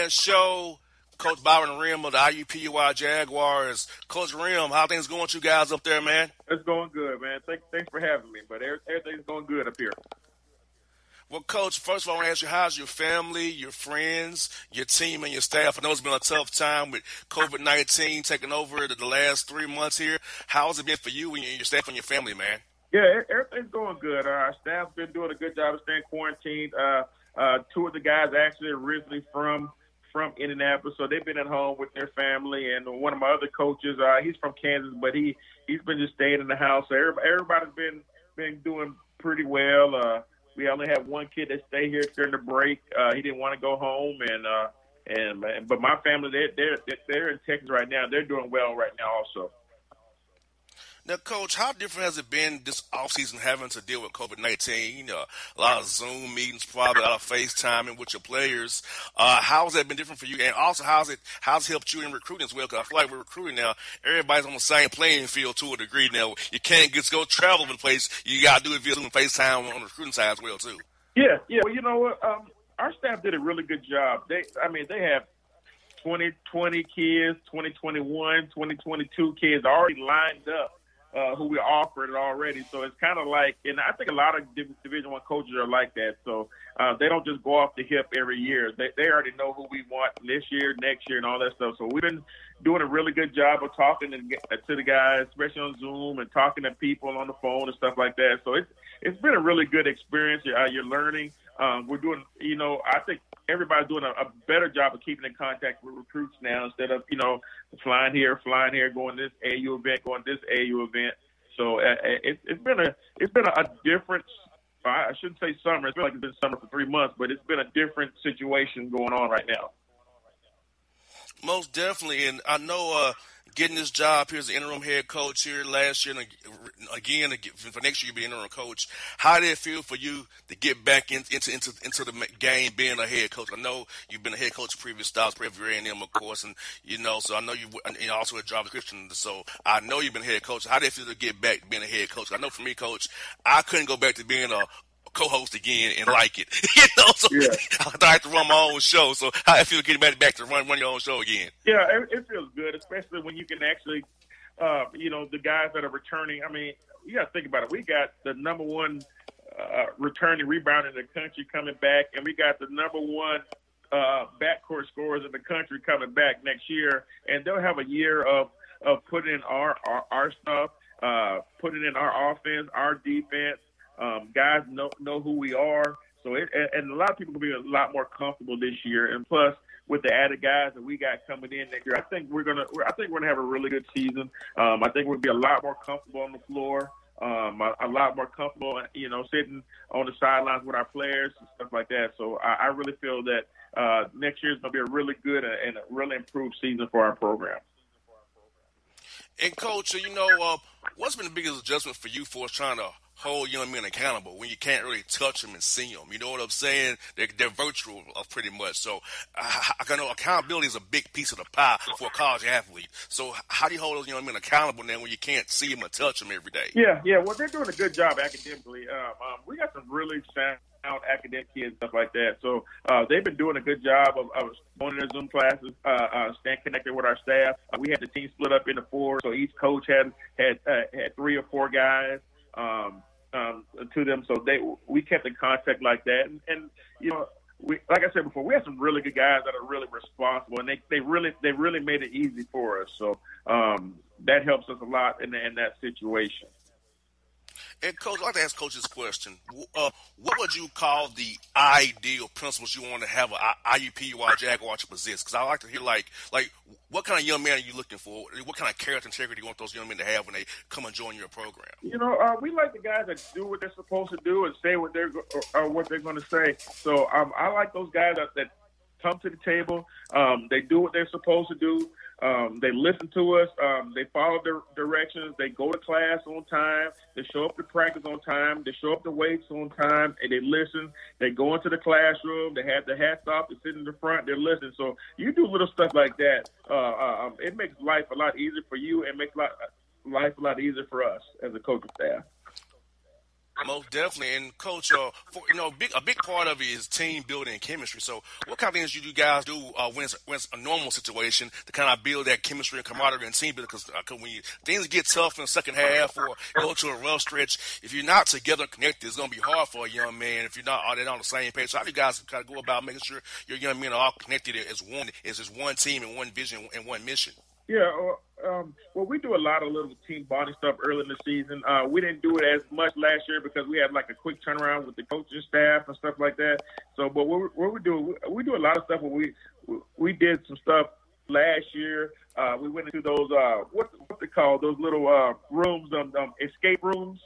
Man Show. Coach Byron Rimm of the IUPUI Jaguars. Coach Rimm, how things going with you guys up there, man? It's going good, man. Thanks, thanks for having me. But everything's going good up here. Well, Coach, first of all, I want to ask you, how's your family, your friends, your team, and your staff? I know it's been a tough time with COVID 19 taking over the last three months here. How's it been for you and your staff and your family, man? Yeah, everything's going good. Uh, our staff's been doing a good job of staying quarantined. Uh, uh, two of the guys actually originally from from Indianapolis, so they've been at home with their family. And one of my other coaches, uh, he's from Kansas, but he he's been just staying in the house. So everybody, everybody's been been doing pretty well. Uh, we only have one kid that stayed here during the break. Uh, he didn't want to go home, and uh, and but my family they're they're they're in Texas right now. They're doing well right now also. Now, Coach, how different has it been this offseason having to deal with COVID 19? You know, a lot of Zoom meetings, probably a lot of FaceTiming with your players. Uh, how has that been different for you? And also, how's it how's it helped you in recruiting as well? Because I feel like we're recruiting now. Everybody's on the same playing field to a degree now. You can't just go travel to the place. You got to do it via Zoom and FaceTime on the recruiting side as well, too. Yeah, yeah. Well, you know what? Um, our staff did a really good job. They, I mean, they have 2020 kids, 2021, 2022 kids already lined up uh, who we offered it already. So it's kind of like, and I think a lot of Division One coaches are like that. So uh, they don't just go off the hip every year. They they already know who we want this year, next year, and all that stuff. So we've been doing a really good job of talking to, to the guys, especially on Zoom, and talking to people on the phone and stuff like that. So it's it's been a really good experience. You're, uh, you're learning. Um, we're doing, you know, I think everybody's doing a, a better job of keeping in contact with recruits now instead of, you know, flying here, flying here, going this AU event, going this AU event. So uh, it, it's been a it's been a, a different. I shouldn't say summer. It's been like it's been summer for three months, but it's been a different situation going on right now. Most definitely, and I know uh, getting this job here as the interim head coach here last year, and again for next year you'll be interim coach. How did it feel for you to get back in, into into into the game being a head coach? I know you've been a head coach previous styles, Prairie A&M, of course, and you know, so I know you and also a job Christian. So I know you've been a head coach. How did it feel to get back being a head coach? I know for me, coach, I couldn't go back to being a co-host again and like it. you know, so yeah. I have to run my own show. So how I feel getting back to run run your own show again? Yeah, it, it feels good, especially when you can actually, uh, you know, the guys that are returning. I mean, you got to think about it. We got the number one uh, returning rebounder in the country coming back, and we got the number one uh, backcourt scorers in the country coming back next year, and they'll have a year of of putting in our our, our stuff, uh, putting in our offense, our defense um, guys know know who we are. So it, and a lot of people will be a lot more comfortable this year. And plus, with the added guys that we got coming in next year, I think we're gonna I think we're gonna have a really good season. Um, I think we'll be a lot more comfortable on the floor. Um, a, a lot more comfortable, you know, sitting on the sidelines with our players and stuff like that. So I, I really feel that uh, next year is going to be a really good and a really improved season for our program. And coach, you know, uh, what's been the biggest adjustment for you for trying to hold young men accountable when you can't really touch them and see them. You know what I'm saying? They're, they're virtual uh, pretty much. So I, I know accountability is a big piece of the pie for a college athlete. So how do you hold those young men accountable now when you can't see them or touch them every day? Yeah, yeah. Well, they're doing a good job academically. Um, um, we got some really sound academic kids, stuff like that. So uh, they've been doing a good job of, of going to their Zoom classes, uh, uh, staying connected with our staff. Uh, we had the team split up into four, so each coach had had uh, had three or four guys. Um, um, to them. So they we kept in contact like that, and, and you know. We, like I said before, we have some really good guys that are really responsible, and they, they really they really made it easy for us. So um, that helps us a lot in, in that situation. And coach, I'd like to ask coach this question: uh, What would you call the ideal principles you want to have an IUP or Jaguar to possess? Because I like to hear like like what kind of young man are you looking for? What kind of character integrity you want those young men to have when they come and join your program? You know, uh, we like the guys that do what they're supposed to do and say what they're or what they're going to say. So um, I like those guys that, that come to the table. Um, they do what they're supposed to do. Um, they listen to us. Um, they follow the directions. They go to class on time. They show up to practice on time. They show up to weights on time, and they listen. They go into the classroom. They have the hats off. They sit in the front. They're listening. So you do little stuff like that. Uh, uh, um, it makes life a lot easier for you, and makes life a lot easier for us as a coaching staff. Most definitely, and coach, uh, for, you know, big a big part of it is team building and chemistry. So, what kind of things do you guys do uh, when, it's, when it's a normal situation to kind of build that chemistry and camaraderie and team building? Because uh, when you, things get tough in the second half or go to a rough stretch, if you're not together connected, it's going to be hard for a young man if you're not all on the same page. So, how do you guys kind of go about making sure your young men are all connected as one, as just one team and one vision and one mission? Yeah, um, well, we do a lot of little team bonding stuff early in the season. Uh, we didn't do it as much last year because we had like a quick turnaround with the coaching staff and stuff like that. So, but what we, what we do, we do a lot of stuff. Where we we did some stuff last year. Uh, we went into those uh, what what they call those little uh, rooms, um, um, escape rooms.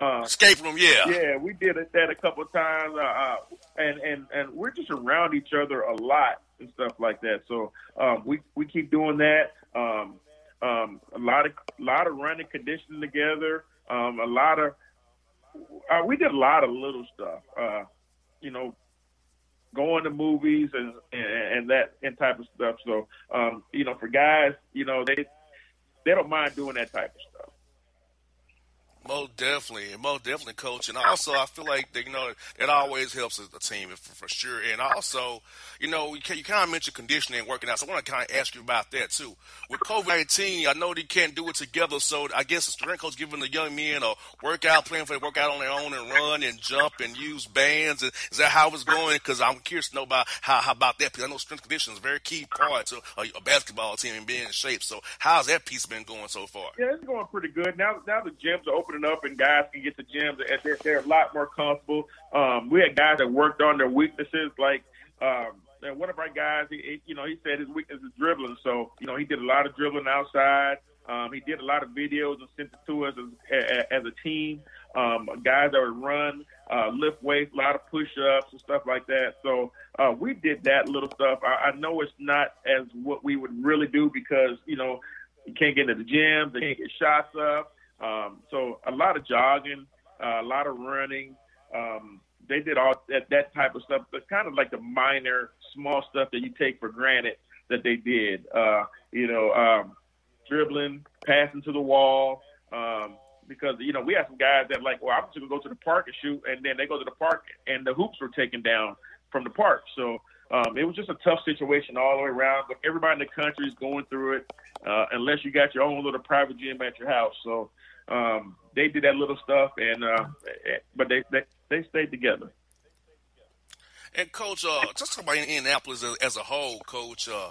Uh, escape room, yeah. Yeah, we did that a couple of times, uh, uh, and and and we're just around each other a lot and stuff like that. So um, we we keep doing that. Um, um, a lot of a lot of running conditioning together, um, a lot of uh, we did a lot of little stuff. Uh, you know, going to movies and, and and that and type of stuff. So um, you know, for guys, you know, they they don't mind doing that type of stuff. Most definitely, most definitely, coach. And also, I feel like you know it always helps a team for, for sure. And also, you know, you, you kind of mentioned conditioning and working out, so I want to kind of ask you about that too. With COVID nineteen, I know they can't do it together, so I guess the strength coach giving the young men a workout plan for they work out on their own and run and jump and use bands. Is that how it's going? Because I'm curious to know about how, how about that. Because I know strength conditioning is a very key part to a, a basketball team and being in shape. So how's that piece been going so far? Yeah, it's going pretty good now. Now the gyms are opening up and guys can get to gyms and they're, they're a lot more comfortable. Um, we had guys that worked on their weaknesses, like um, one of our guys, he, he, you know, he said his weakness is dribbling. So, you know, he did a lot of dribbling outside. Um, he did a lot of videos and sent it to us as, as a team. Um, guys that would run, uh, lift weights, a lot of push-ups and stuff like that. So uh, we did that little stuff. I, I know it's not as what we would really do because you know you can't get into the gym, they can't get shots up. Um, so a lot of jogging, uh, a lot of running. Um, they did all that, that type of stuff, but kind of like the minor, small stuff that you take for granted that they did. Uh, you know, um, dribbling, passing to the wall. Um, because you know we have some guys that like, well, I'm just gonna go to the park and shoot, and then they go to the park and the hoops were taken down from the park. So um, it was just a tough situation all the way around. But everybody in the country is going through it, uh, unless you got your own little private gym at your house. So um, they did that little stuff, and uh, but they, they they stayed together. And coach, uh, just talk about Indianapolis as, as a whole, coach. Uh,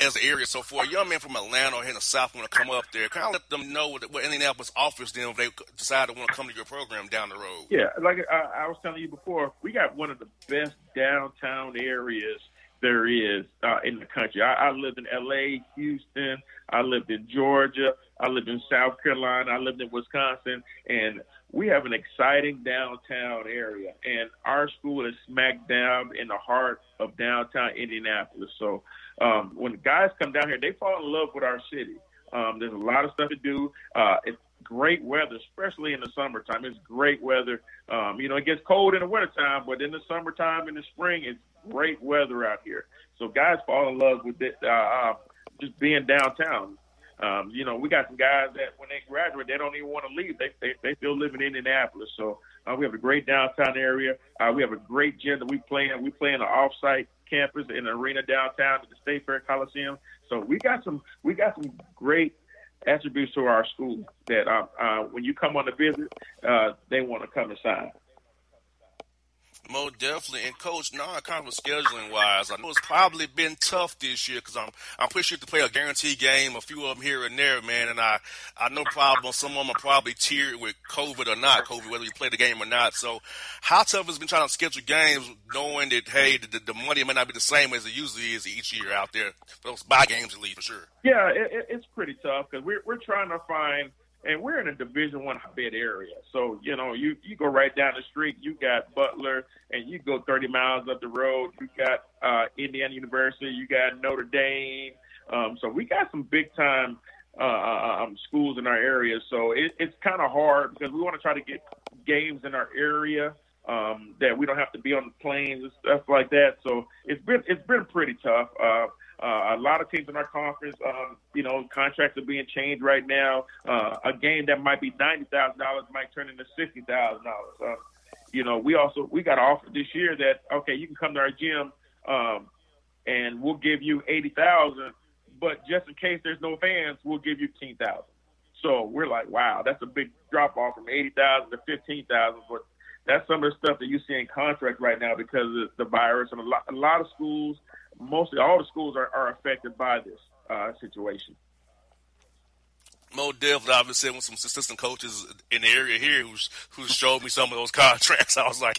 as an area. So for a young man from Atlanta or in the South want to come up there, kind of let them know what, what Indianapolis offers them if they decide to want to come to your program down the road. Yeah, like I, I was telling you before, we got one of the best downtown areas there is uh, in the country. I, I lived in L.A., Houston. I lived in Georgia. I lived in South Carolina. I lived in Wisconsin, and we have an exciting downtown area, and our school is smack down in the heart of downtown Indianapolis. So um, when guys come down here, they fall in love with our city. Um, there's a lot of stuff to do. Uh, it's great weather, especially in the summertime. It's great weather. Um, you know, it gets cold in the wintertime, but in the summertime, in the spring, it's great weather out here. So guys fall in love with it, uh, uh, just being downtown. Um, you know, we got some guys that when they graduate, they don't even want to leave. They they, they still live in Indianapolis. So uh, we have a great downtown area. Uh, we have a great gym that we play in. We play in an off-site campus in an arena downtown at the State Fair Coliseum. So we got some we got some great attributes to our school that uh, uh, when you come on a visit, uh, they want to come and sign. Most definitely. And coach, non-conference scheduling wise, I know it's probably been tough this year because I'm I'm pretty sure to play a guaranteed game, a few of them here and there, man. And I I know probably some of them are probably tiered with COVID or not COVID, whether you play the game or not. So how tough has been trying to schedule games, knowing that hey, the, the money may not be the same as it usually is each year out there for those buy games at least for sure. Yeah, it, it's pretty tough because we're we're trying to find and we're in a Division One bid area. So you know, you you go right down the street, you got Butler, and you go 30 miles up the road, you got uh, Indiana University, you got Notre Dame. Um, so we got some big time uh, uh, um, schools in our area. So it, it's kind of hard because we want to try to get games in our area um, that we don't have to be on the planes and stuff like that. So it's been it's been pretty tough. Uh, uh, a lot of teams in our conference, um, you know, contracts are being changed right now. Uh, a game that might be ninety thousand dollars might turn into sixty thousand dollars. Uh, you know, we also we got an offer this year that okay, you can come to our gym, um, and we'll give you eighty thousand, but just in case there's no fans, we'll give you fifteen thousand. So we're like, wow, that's a big drop off from eighty thousand to fifteen thousand. But that's some of the stuff that you see in contract right now because of the virus and a lot, a lot of schools mostly all the schools are, are affected by this uh, situation. Mo definitely, I've been sitting with some assistant coaches in the area here who's who showed me some of those contracts. I was like,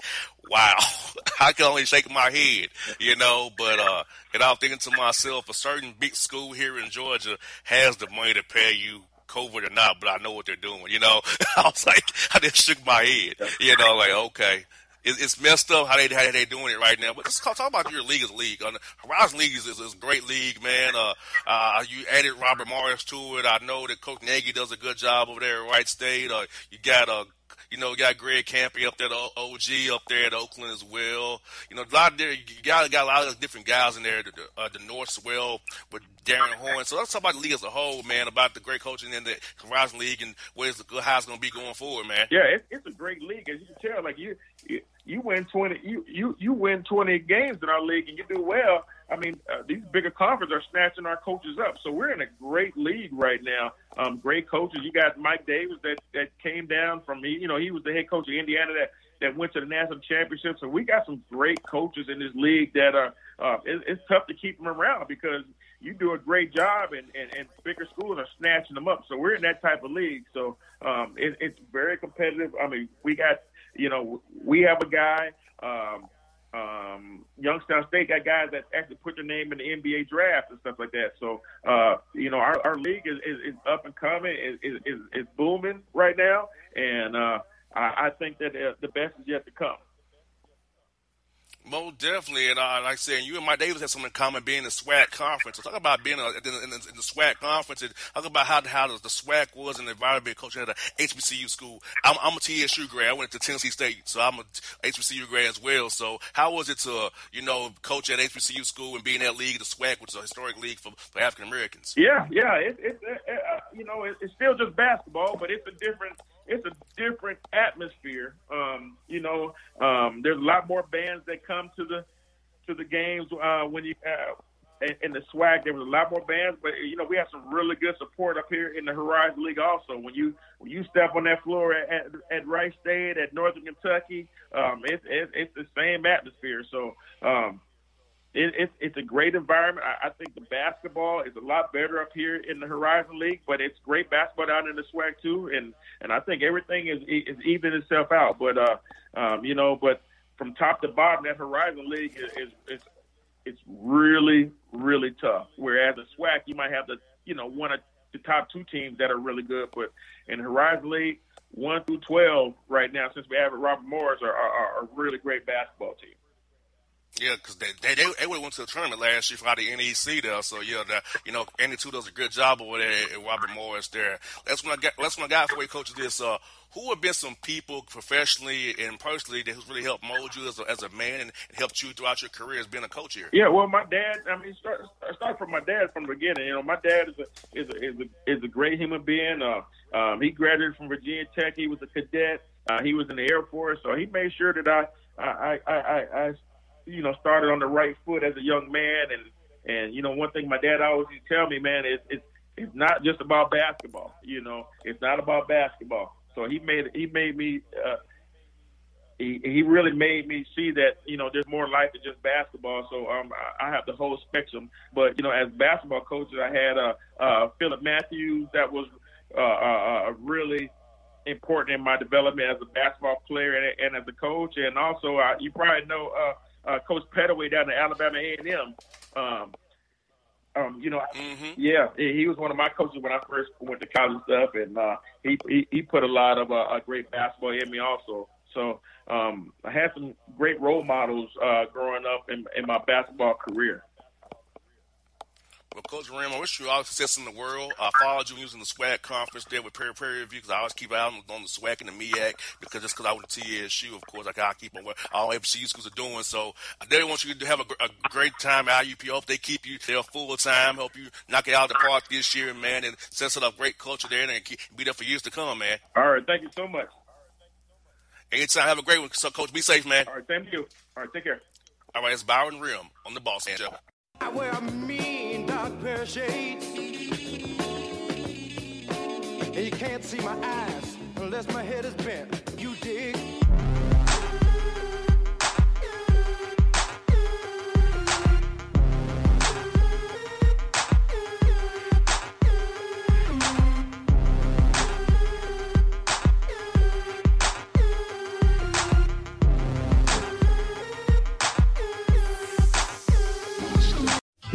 wow, I can only shake my head, you know. But uh, and I'm thinking to myself, a certain big school here in Georgia has the money to pay you COVID or not, but I know what they're doing. You know, I was like, I just shook my head. You know, like okay, it's messed up how they how they doing it right now. But let's talk about your league as league. Uh, Horizon League is, is, is, a great league, man. Uh, uh, you added Robert Morris to it. I know that Coach Nagy does a good job over there at Wright State. Uh, you got uh, you know, got Greg Kampe up there, the OG up there at Oakland as well. You know, a lot of there, you got, got a lot of different guys in there. The, uh, the North as well with Darrin Horn. So let's talk about the league as a whole, man. About the great coaching in the Horizon League and where's the how it's going to be going forward, man. Yeah, it, it's a great league, as you can tell. Like you, you, you win twenty, you you you win twenty games in our league, and you do well I mean, uh, these bigger conferences are snatching our coaches up. So we're in a great league right now. Um, great coaches. You got Mike Davis that that came down from. You know, he was the head coach of Indiana that that went to the national championship. So we got some great coaches in this league that are. Uh, it, it's tough to keep them around because you do a great job, and, and, and bigger schools are snatching them up. So we're in that type of league. So um, it, it's very competitive. I mean, we got you know we have a guy. Um, um, Youngstown State got guys that actually put their name in the NBA draft and stuff like that. So, uh, you know, our, our league is, is, is up and coming, is, is, is booming right now, and uh, I, I think that the best is yet to come. Most definitely, and uh, like I said, you and Mike Davis have something in common being in the SWAC conference. So talk about being a, in, the, in, in the SWAC conference, and talk about how how the, the SWAC was and the environment coaching at a HBCU school. I'm, I'm a TSU grad. I went to Tennessee State, so I'm a HBCU grad as well. So how was it to you know coach at HBCU school and be in that league, the SWAC, which is a historic league for, for African Americans? Yeah, yeah, it, it, it, uh, you know it, it's still just basketball, but it's a different it's a different atmosphere. Um, you know, um, there's a lot more bands that come to the to the games uh, when you uh, in, the SWAC. There was a lot more bands, but you know we have some really good support up here in the Horizon League. Also, when you when you step on that floor at at, at Wright State at Northern Kentucky, um, it's it, it's the same atmosphere. So. Um, it, it, it's a great environment. I, I think the basketball is a lot better up here in the Horizon League, but it's great basketball down in the SWAC too, and and I think everything is is evening itself out. But uh, um, you know, but from top to bottom, that Horizon League is is, is it's really really tough. Whereas the SWAC, you might have the you know one of the top two teams that are really good, but in Horizon League, one through twelve right now, since we have Robert Morris, are, are, are really great basketball teams. Yeah, because they they, they, they went to the tournament last year for the NEC there. So yeah, the, you know, Andy Toole does a good job over there at Robert Morris there. That's when I got that's when I got for you coaches this. Uh, who have been some people professionally and personally that has really helped mold you as a, as a man and, helped you throughout your career as being a coach here? Yeah, well, my dad. I mean, start start from my dad from the beginning. You know, my dad is a is a is a, is a great human being. Uh, um, he graduated from Virginia Tech. He was a cadet. Uh, he was in the Air Force, so he made sure that I I I, I, I you know, started on the right foot as a young man. And, and, you know, one thing my dad always used to tell me, man, is it's, it's not just about basketball. You know, it's not about basketball. So he made, he made me, uh, he, he really made me see that you know there's more life than just basketball. So um, I, I have the whole spectrum. But you know, as basketball coaches, I had uh, uh, Philip Matthews that was uh, uh, uh, really important in my development as a basketball player and, and as a coach. And also, uh, you probably know uh, uh, Coach Pettaway down at Alabama A&M. Um, um, you know, mm-hmm. yeah, he was one of my coaches when I first went to college and stuff, and uh, he, he he put a lot of uh, great basketball in me also. So um, I had some great role models uh, growing up in, in my basketball career. Well, Coach Rimm, I wish you all success in the world. I followed you using the SWAC conference there with Perry Perry Review because I always keep out on the SWAC and the MEAC because just because I went to TSU, of course, I gotta keep on what all FCU schools are doing. So I really want you to have a, a great time at IUP. I hope they keep you there full time. help you knock it out of the park this year, man, and set up great culture there and keep, be there for years to come, man. All right, thank you so much. Anytime, have a great one. So, Coach, be safe, man. All right, thank you. All right, take care. All right, it's Byron Rimm on the Boss Show. I wear a mean dark of shades. And you can't see my eyes unless my head is bent. You dig?